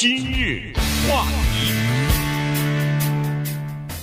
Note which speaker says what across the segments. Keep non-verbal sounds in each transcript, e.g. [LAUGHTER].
Speaker 1: 今日话题，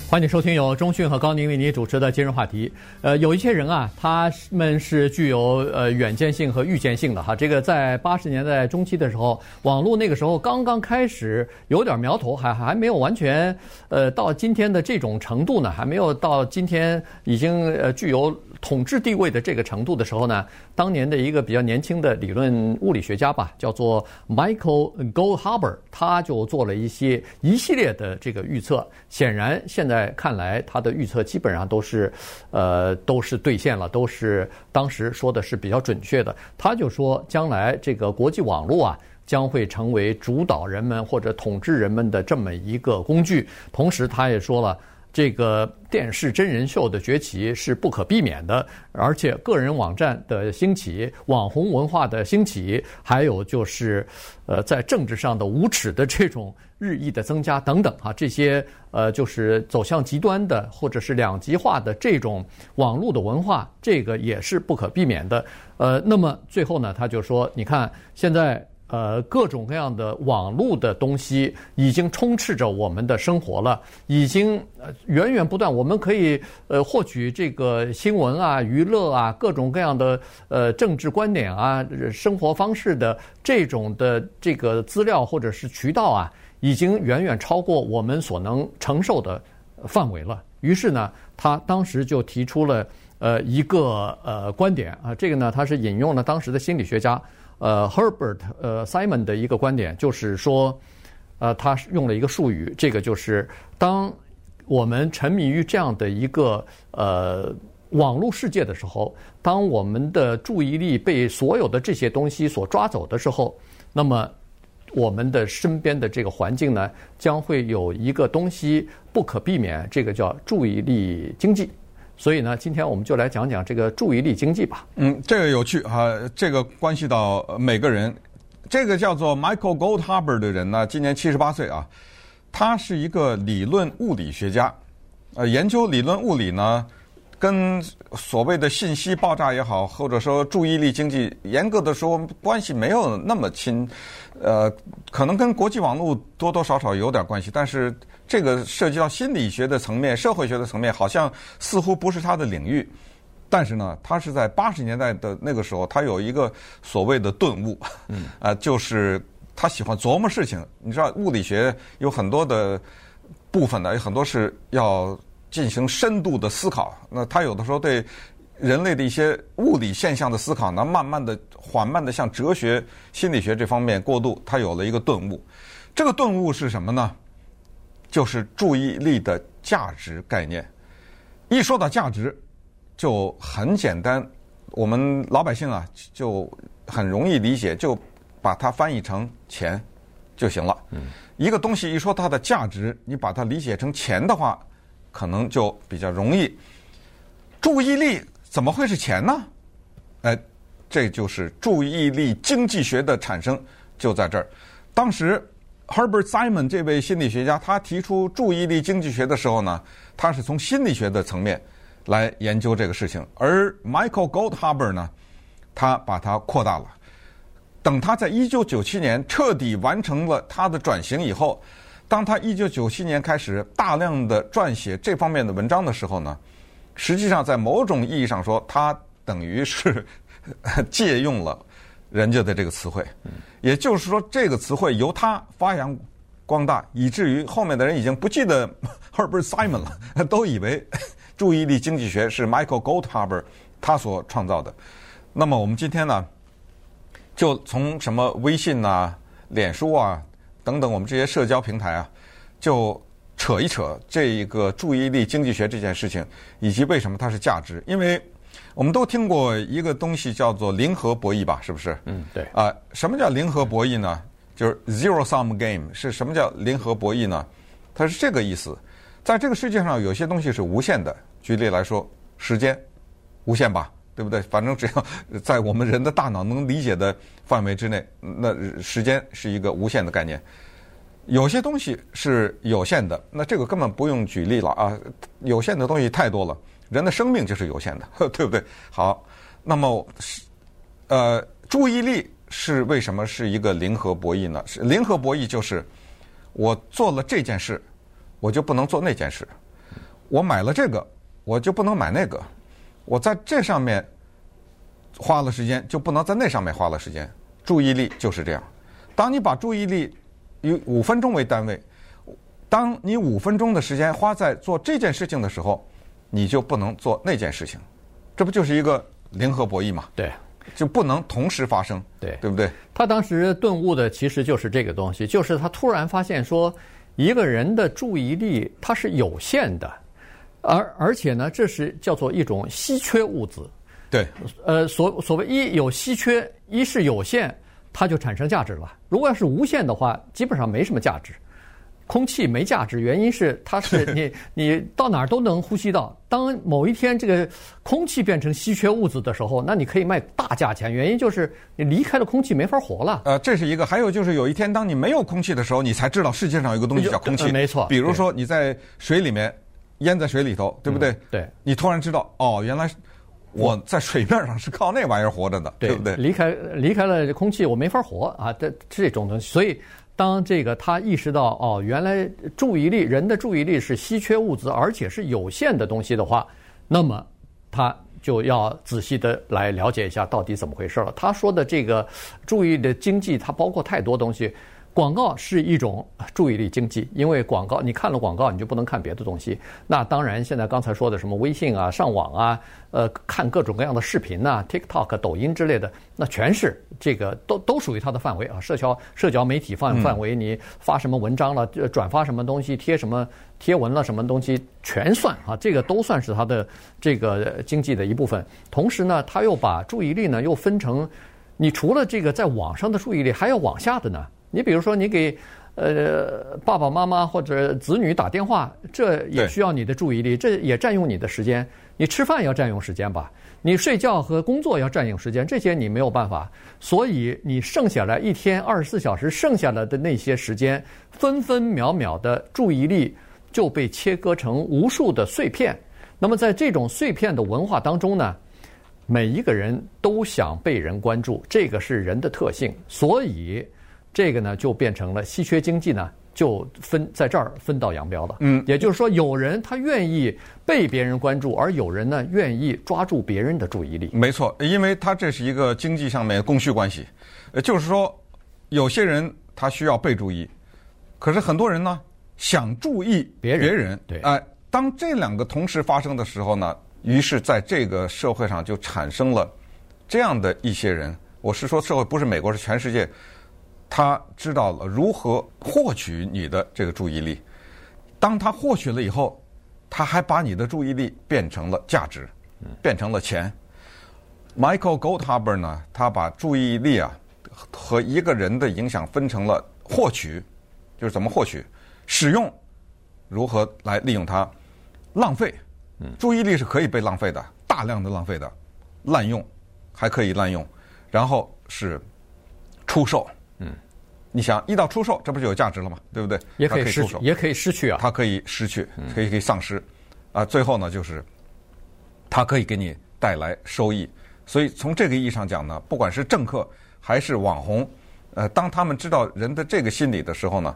Speaker 2: 欢迎收听由中讯和高宁为您主持的今日话题。呃，有一些人啊，他们是具有呃远见性和预见性的哈。这个在八十年代中期的时候，网络那个时候刚刚开始有点苗头，还还没有完全呃到今天的这种程度呢，还没有到今天已经呃具有。统治地位的这个程度的时候呢，当年的一个比较年轻的理论物理学家吧，叫做 Michael Goldhaber，他就做了一些一系列的这个预测。显然，现在看来，他的预测基本上都是，呃，都是兑现了，都是当时说的是比较准确的。他就说，将来这个国际网络啊，将会成为主导人们或者统治人们的这么一个工具。同时，他也说了。这个电视真人秀的崛起是不可避免的，而且个人网站的兴起、网红文化的兴起，还有就是，呃，在政治上的无耻的这种日益的增加等等啊，这些呃，就是走向极端的或者是两极化的这种网络的文化，这个也是不可避免的。呃，那么最后呢，他就说，你看现在。呃，各种各样的网络的东西已经充斥着我们的生活了，已经呃源源不断。我们可以呃获取这个新闻啊、娱乐啊、各种各样的呃政治观点啊、生活方式的这种的这个资料或者是渠道啊，已经远远超过我们所能承受的范围了。于是呢，他当时就提出了呃一个呃观点啊，这个呢，他是引用了当时的心理学家。呃，Herbert 呃 Simon 的一个观点就是说，呃，他用了一个术语，这个就是当我们沉迷于这样的一个呃网络世界的时候，当我们的注意力被所有的这些东西所抓走的时候，那么我们的身边的这个环境呢，将会有一个东西不可避免，这个叫注意力经济。所以呢，今天我们就来讲讲这个注意力经济吧。
Speaker 3: 嗯，这个有趣啊，这个关系到每个人。这个叫做 Michael Goldhaber 的人呢，今年七十八岁啊，他是一个理论物理学家，呃，研究理论物理呢，跟所谓的信息爆炸也好，或者说注意力经济，严格的说关系没有那么亲，呃，可能跟国际网络多多少少有点关系，但是。这个涉及到心理学的层面、社会学的层面，好像似乎不是他的领域。但是呢，他是在八十年代的那个时候，他有一个所谓的顿悟，嗯，啊，[LAUGHS] 就是他喜欢琢磨事情。你知道，物理学有很多的部分呢，有很多是要进行深度的思考。那他有的时候对人类的一些物理现象的思考呢，慢慢的、缓慢的向哲学、心理学这方面过渡，他有了一个顿悟。这个顿悟是什么呢？就是注意力的价值概念。一说到价值，就很简单，我们老百姓啊就很容易理解，就把它翻译成钱就行了。嗯，一个东西一说它的价值，你把它理解成钱的话，可能就比较容易。注意力怎么会是钱呢？哎，这就是注意力经济学的产生就在这儿。当时。Herbert Simon 这位心理学家，他提出注意力经济学的时候呢，他是从心理学的层面来研究这个事情。而 Michael Goldhaber 呢，他把它扩大了。等他在一九九七年彻底完成了他的转型以后，当他一九九七年开始大量的撰写这方面的文章的时候呢，实际上在某种意义上说，他等于是 [LAUGHS] 借用了。人家的这个词汇，也就是说，这个词汇由他发扬光大，以至于后面的人已经不记得 [LAUGHS] Herbert Simon 了，[LAUGHS] 都以为注意力经济学是 Michael Goldhaber 他所创造的。那么我们今天呢，就从什么微信啊、脸书啊等等我们这些社交平台啊，就扯一扯这一个注意力经济学这件事情，以及为什么它是价值，因为。我们都听过一个东西叫做零和博弈吧？是不是？
Speaker 2: 嗯，对。
Speaker 3: 啊、呃，什么叫零和博弈呢？就是 zero sum game。是什么叫零和博弈呢？它是这个意思。在这个世界上，有些东西是无限的。举例来说，时间无限吧，对不对？反正只要在我们人的大脑能理解的范围之内，[LAUGHS] 那时间是一个无限的概念。有些东西是有限的，那这个根本不用举例了啊！有限的东西太多了。人的生命就是有限的，[LAUGHS] 对不对？好，那么，呃，注意力是为什么是一个零和博弈呢？是零和博弈就是我做了这件事，我就不能做那件事；我买了这个，我就不能买那个；我在这上面花了时间，就不能在那上面花了时间。注意力就是这样。当你把注意力以五分钟为单位，当你五分钟的时间花在做这件事情的时候，你就不能做那件事情。这不就是一个零和博弈嘛？
Speaker 2: 对。
Speaker 3: 就不能同时发生，
Speaker 2: 对
Speaker 3: 对不对？
Speaker 2: 他当时顿悟的其实就是这个东西，就是他突然发现说，一个人的注意力它是有限的，而而且呢，这是叫做一种稀缺物质。
Speaker 3: 对，
Speaker 2: 呃，所所谓一有稀缺，一是有限，它就产生价值了。如果要是无限的话，基本上没什么价值。空气没价值，原因是它是 [LAUGHS] 你你到哪儿都能呼吸到。当某一天这个空气变成稀缺物质的时候，那你可以卖大价钱。原因就是你离开了空气没法活了。
Speaker 3: 呃，这是一个。还有就是有一天当你没有空气的时候，你才知道世界上有个东西叫空气。
Speaker 2: 呃、没错。
Speaker 3: 比如说你在水里面淹在水里头，对不对？
Speaker 2: 嗯、对。
Speaker 3: 你突然知道哦，原来我在水面上是靠那玩意儿活着的，对，对不对？
Speaker 2: 离开离开了空气，我没法活啊！这这种东西，所以。当这个他意识到哦，原来注意力，人的注意力是稀缺物资，而且是有限的东西的话，那么他就要仔细的来了解一下到底怎么回事了。他说的这个注意的经济，它包括太多东西。广告是一种注意力经济，因为广告你看了广告，你就不能看别的东西。那当然，现在刚才说的什么微信啊、上网啊、呃，看各种各样的视频呐、TikTok、抖音之类的，那全是这个都都属于它的范围啊。社交社交媒体范范围，你发什么文章了，转发什么东西，贴什么贴文了，什么东西全算啊，这个都算是它的这个经济的一部分。同时呢，它又把注意力呢又分成，你除了这个在网上的注意力，还要往下的呢。你比如说，你给呃爸爸妈妈或者子女打电话，这也需要你的注意力，这也占用你的时间。你吃饭要占用时间吧？你睡觉和工作要占用时间，这些你没有办法。所以你剩下来一天二十四小时剩下来的那些时间，分分秒秒的注意力就被切割成无数的碎片。那么在这种碎片的文化当中呢，每一个人都想被人关注，这个是人的特性，所以。这个呢，就变成了稀缺经济呢，就分在这儿分道扬镳了。嗯，也就是说，有人他愿意被别人关注，而有人呢愿意抓住别人的注意力。
Speaker 3: 没错，因为他这是一个经济上面供需关系。呃，就是说，有些人他需要被注意，可是很多人呢想注意别人。别人
Speaker 2: 对，哎、
Speaker 3: 呃，当这两个同时发生的时候呢，于是在这个社会上就产生了这样的一些人。我是说，社会不是美国，是全世界。他知道了如何获取你的这个注意力，当他获取了以后，他还把你的注意力变成了价值，变成了钱。Michael Goldhaber 呢，他把注意力啊和一个人的影响分成了获取，就是怎么获取；使用，如何来利用它；浪费，注意力是可以被浪费的，大量的浪费的；滥用，还可以滥用；然后是出售。嗯，你想一到出售，这不就有价值了吗？对不对？
Speaker 2: 也可以出售，也可以失去啊。
Speaker 3: 它可以失去，可以可以丧失，啊，最后呢，就是它可以给你带来收益。所以从这个意义上讲呢，不管是政客还是网红，呃，当他们知道人的这个心理的时候呢，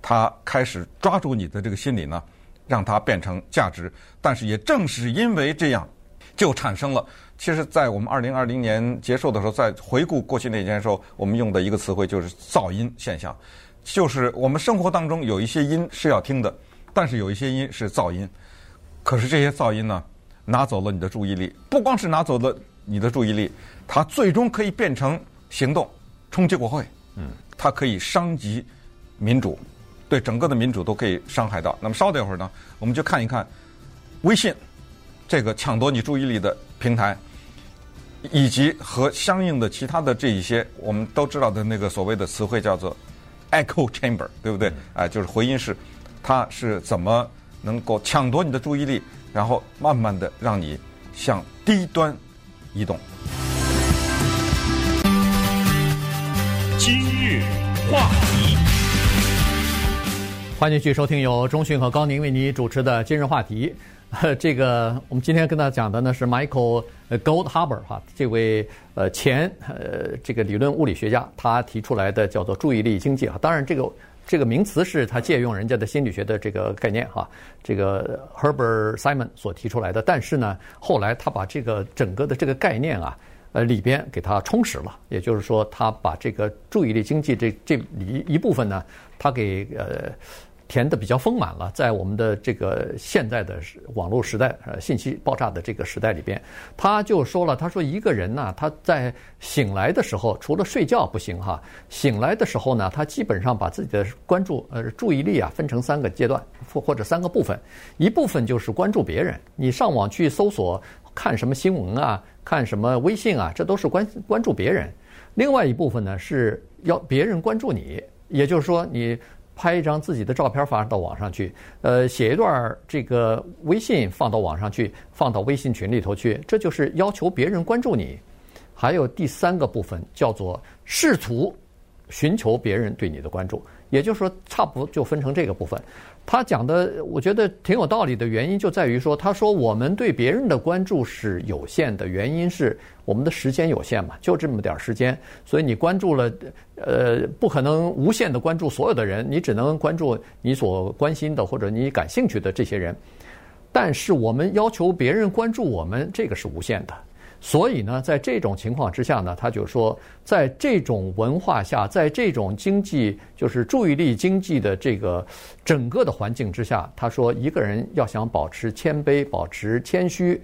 Speaker 3: 他开始抓住你的这个心理呢，让它变成价值。但是也正是因为这样，就产生了。其实，在我们二零二零年结束的时候，在回顾过去那年的时候，我们用的一个词汇就是“噪音现象”，就是我们生活当中有一些音是要听的，但是有一些音是噪音。可是这些噪音呢，拿走了你的注意力，不光是拿走了你的注意力，它最终可以变成行动，冲击国会。嗯，它可以伤及民主，对整个的民主都可以伤害到。那么稍等一会儿呢，我们就看一看微信这个抢夺你注意力的平台。以及和相应的其他的这一些，我们都知道的那个所谓的词汇叫做 echo chamber，对不对？哎，就是回音室，它是怎么能够抢夺你的注意力，然后慢慢的让你向低端移动。
Speaker 1: 今日话题，
Speaker 2: 欢迎继续收听由中讯和高宁为你主持的今日话题。[LAUGHS] 这个我们今天跟大家讲的呢是 Michael Goldhaber 哈，这位呃前呃这个理论物理学家，他提出来的叫做注意力经济啊。当然，这个这个名词是他借用人家的心理学的这个概念哈，这个 Herbert Simon 所提出来的。但是呢，后来他把这个整个的这个概念啊，呃里边给它充实了，也就是说，他把这个注意力经济这这一一部分呢，他给呃。填得比较丰满了，在我们的这个现在的网络时代，呃，信息爆炸的这个时代里边，他就说了，他说一个人呢，他在醒来的时候，除了睡觉不行哈，醒来的时候呢，他基本上把自己的关注呃注意力啊分成三个阶段或或者三个部分，一部分就是关注别人，你上网去搜索看什么新闻啊，看什么微信啊，这都是关关注别人；另外一部分呢是要别人关注你，也就是说你。拍一张自己的照片发到网上去，呃，写一段这个微信放到网上去，放到微信群里头去，这就是要求别人关注你。还有第三个部分叫做试图寻求别人对你的关注，也就是说，差不多就分成这个部分。他讲的，我觉得挺有道理的原因就在于说，他说我们对别人的关注是有限的，原因是我们的时间有限嘛，就这么点时间，所以你关注了，呃，不可能无限的关注所有的人，你只能关注你所关心的或者你感兴趣的这些人。但是我们要求别人关注我们，这个是无限的。所以呢，在这种情况之下呢，他就说，在这种文化下，在这种经济就是注意力经济的这个整个的环境之下，他说，一个人要想保持谦卑、保持谦虚，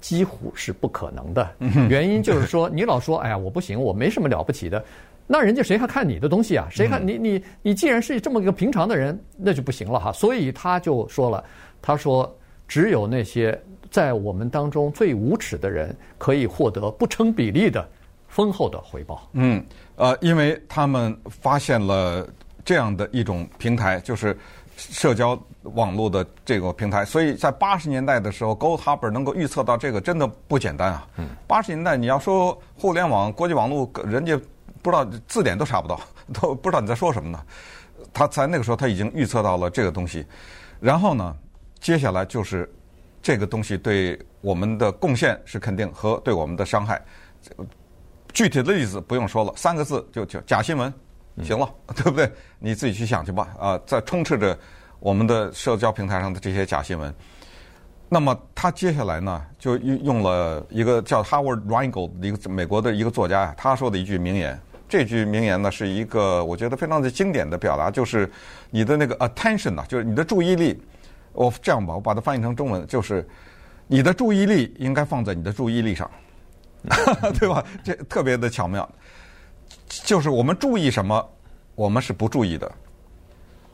Speaker 2: 几乎是不可能的。原因就是说，你老说，哎呀，我不行，我没什么了不起的，那人家谁还看你的东西啊？谁看你？你你既然是这么一个平常的人，那就不行了哈。所以他就说了，他说，只有那些。在我们当中最无耻的人，可以获得不成比例的丰厚的回报。
Speaker 3: 嗯，呃，因为他们发现了这样的一种平台，就是社交网络的这个平台，所以在八十年代的时候，Goldhaber 能够预测到这个，真的不简单啊。嗯，八十年代你要说互联网、国际网络，人家不知道字典都查不到，都不知道你在说什么呢。他在那个时候他已经预测到了这个东西，然后呢，接下来就是。这个东西对我们的贡献是肯定，和对我们的伤害，具体的例子不用说了，三个字就就假新闻，行了，[LAUGHS] 对不对？你自己去想去吧。啊，在充斥着我们的社交平台上的这些假新闻，那么他接下来呢，就用用了一个叫 Howard Rheingold 一个美国的一个作家呀，他说的一句名言。这句名言呢，是一个我觉得非常的经典的表达，就是你的那个 attention 呐，就是你的注意力。我这样吧，我把它翻译成中文，就是你的注意力应该放在你的注意力上，[LAUGHS] 对吧？这特别的巧妙。就是我们注意什么，我们是不注意的。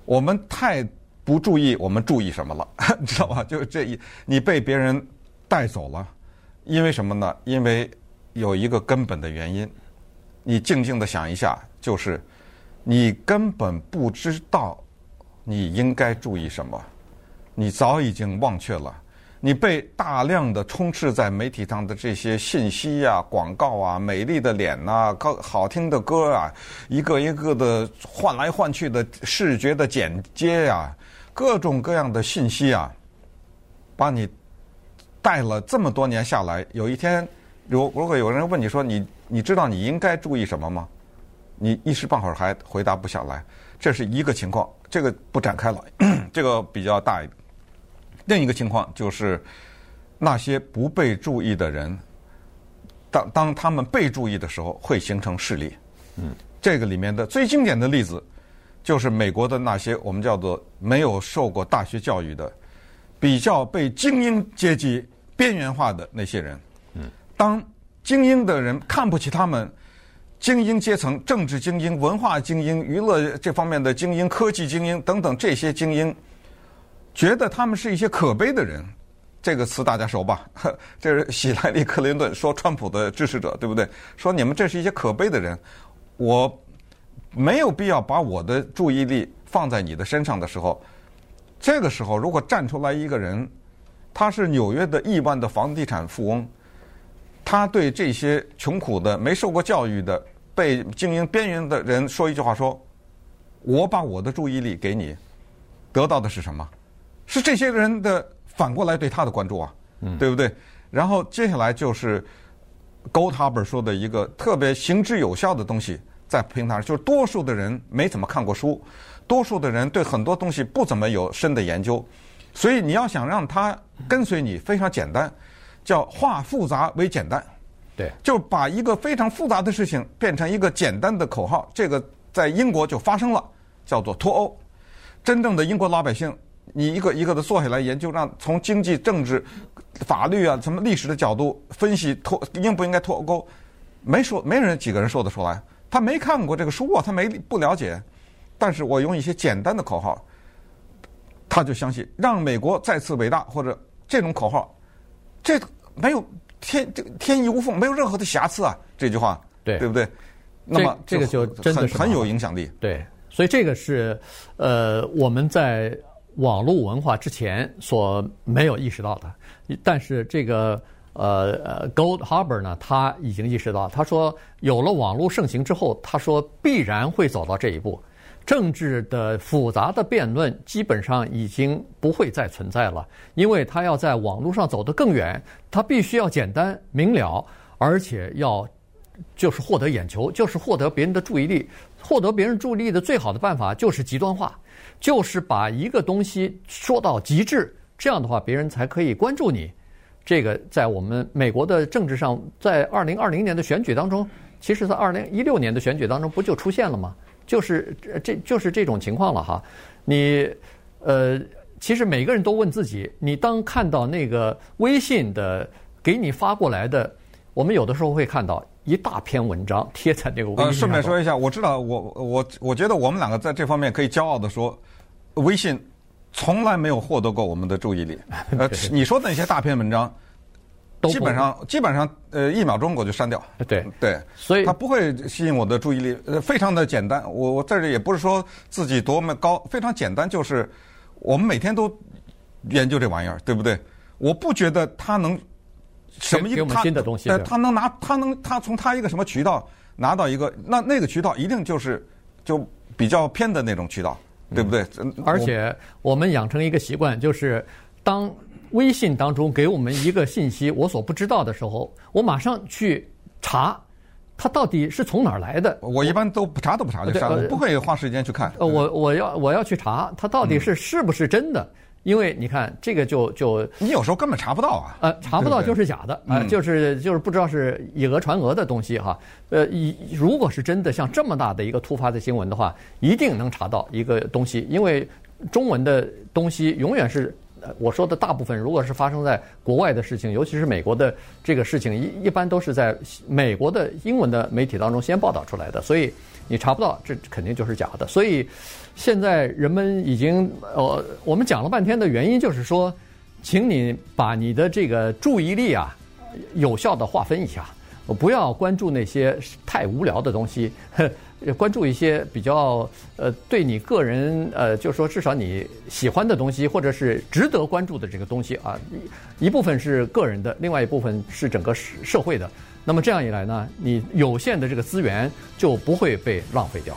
Speaker 3: 我们太不注意，我们注意什么了？[LAUGHS] 你知道吧？就这一，你被别人带走了，因为什么呢？因为有一个根本的原因。你静静的想一下，就是你根本不知道你应该注意什么。你早已经忘却了，你被大量的充斥在媒体上的这些信息啊、广告啊、美丽的脸呐、好听的歌啊，一个一个的换来换去的视觉的剪接呀，各种各样的信息啊，把你带了这么多年下来，有一天，如如果有人问你说你你知道你应该注意什么吗？你一时半会儿还回答不下来，这是一个情况，这个不展开了，[CLEARS THROAT] 这个比较大一点。另一个情况就是，那些不被注意的人，当当他们被注意的时候，会形成势力。嗯，这个里面的最经典的例子，就是美国的那些我们叫做没有受过大学教育的，比较被精英阶级边缘化的那些人。嗯，当精英的人看不起他们，精英阶层、政治精英、文化精英、娱乐这方面的精英、科技精英等等这些精英。觉得他们是一些可悲的人，这个词大家熟吧？[LAUGHS] 这是希拉里·克林顿说川普的支持者，对不对？说你们这是一些可悲的人，我没有必要把我的注意力放在你的身上的时候，这个时候如果站出来一个人，他是纽约的亿万的房地产富翁，他对这些穷苦的、没受过教育的、被精英边缘的人说一句话：说，我把我的注意力给你，得到的是什么？是这些人的反过来对他的关注啊，对不对？然后接下来就是 Goldhaber 说的一个特别行之有效的东西，在平台上，就是多数的人没怎么看过书，多数的人对很多东西不怎么有深的研究，所以你要想让他跟随你，非常简单，叫化复杂为简单。
Speaker 2: 对，
Speaker 3: 就把一个非常复杂的事情变成一个简单的口号，这个在英国就发生了，叫做脱欧。真正的英国老百姓，你一个一个的坐下来研究，让从经济、政治、法律啊，什么历史的角度分析脱应不应该脱钩，没说没人几个人说得出来。他没看过这个书啊，他没不了解。但是我用一些简单的口号，他就相信让美国再次伟大，或者这种口号，这没有。天这个天衣无缝，没有任何的瑕疵啊！这句话，
Speaker 2: 对
Speaker 3: 对不对？那么
Speaker 2: 这个就真的是
Speaker 3: 很有影响力。
Speaker 2: 对，所以这个是呃我们在网络文化之前所没有意识到的。但是这个呃呃 Goldhaber 呢，他已经意识到，他说有了网络盛行之后，他说必然会走到这一步。政治的复杂的辩论基本上已经不会再存在了，因为他要在网络上走得更远，他必须要简单明了，而且要就是获得眼球，就是获得别人的注意力。获得别人注意力的最好的办法就是极端化，就是把一个东西说到极致，这样的话别人才可以关注你。这个在我们美国的政治上，在二零二零年的选举当中，其实在二零一六年的选举当中不就出现了吗？就是这就是这种情况了哈，你呃，其实每个人都问自己，你当看到那个微信的给你发过来的，我们有的时候会看到一大篇文章贴在那个微信上。
Speaker 3: 呃，顺便说一下，我知道，我我我觉得我们两个在这方面可以骄傲的说，微信从来没有获得过我们的注意力。[LAUGHS] 呃，你说的那些大篇文章。基本上，基本上，呃，一秒钟我就删掉。
Speaker 2: 对
Speaker 3: 对，
Speaker 2: 所以
Speaker 3: 它不会吸引我的注意力。呃，非常的简单。我我在这也不是说自己多么高，非常简单，就是我们每天都研究这玩意儿，对不对？我不觉得它能什么一个
Speaker 2: 新的东西，
Speaker 3: 他，他能拿他能他从他一个什么渠道拿到一个，那那个渠道一定就是就比较偏的那种渠道，对不对？
Speaker 2: 嗯，而且我们养成一个习惯，就是当。微信当中给我们一个信息，我所不知道的时候，我马上去查，它到底是从哪儿来的。
Speaker 3: 我一般都不查都不查就删了，我不会花时间去看。
Speaker 2: 呃，我我要我要去查，它到底是是不是真的？嗯、因为你看这个就就
Speaker 3: 你有时候根本查不到啊。
Speaker 2: 呃，查不到就是假的啊、呃，就是就是不知道是以讹传讹的东西哈。呃，以如果是真的，像这么大的一个突发的新闻的话，一定能查到一个东西，因为中文的东西永远是。我说的大部分，如果是发生在国外的事情，尤其是美国的这个事情，一一般都是在美国的英文的媒体当中先报道出来的，所以你查不到，这肯定就是假的。所以现在人们已经，呃，我们讲了半天的原因就是说，请你把你的这个注意力啊，有效的划分一下，不要关注那些太无聊的东西。关注一些比较呃，对你个人呃，就是说至少你喜欢的东西，或者是值得关注的这个东西啊，一部分是个人的，另外一部分是整个社社会的。那么这样一来呢，你有限的这个资源就不会被浪费掉。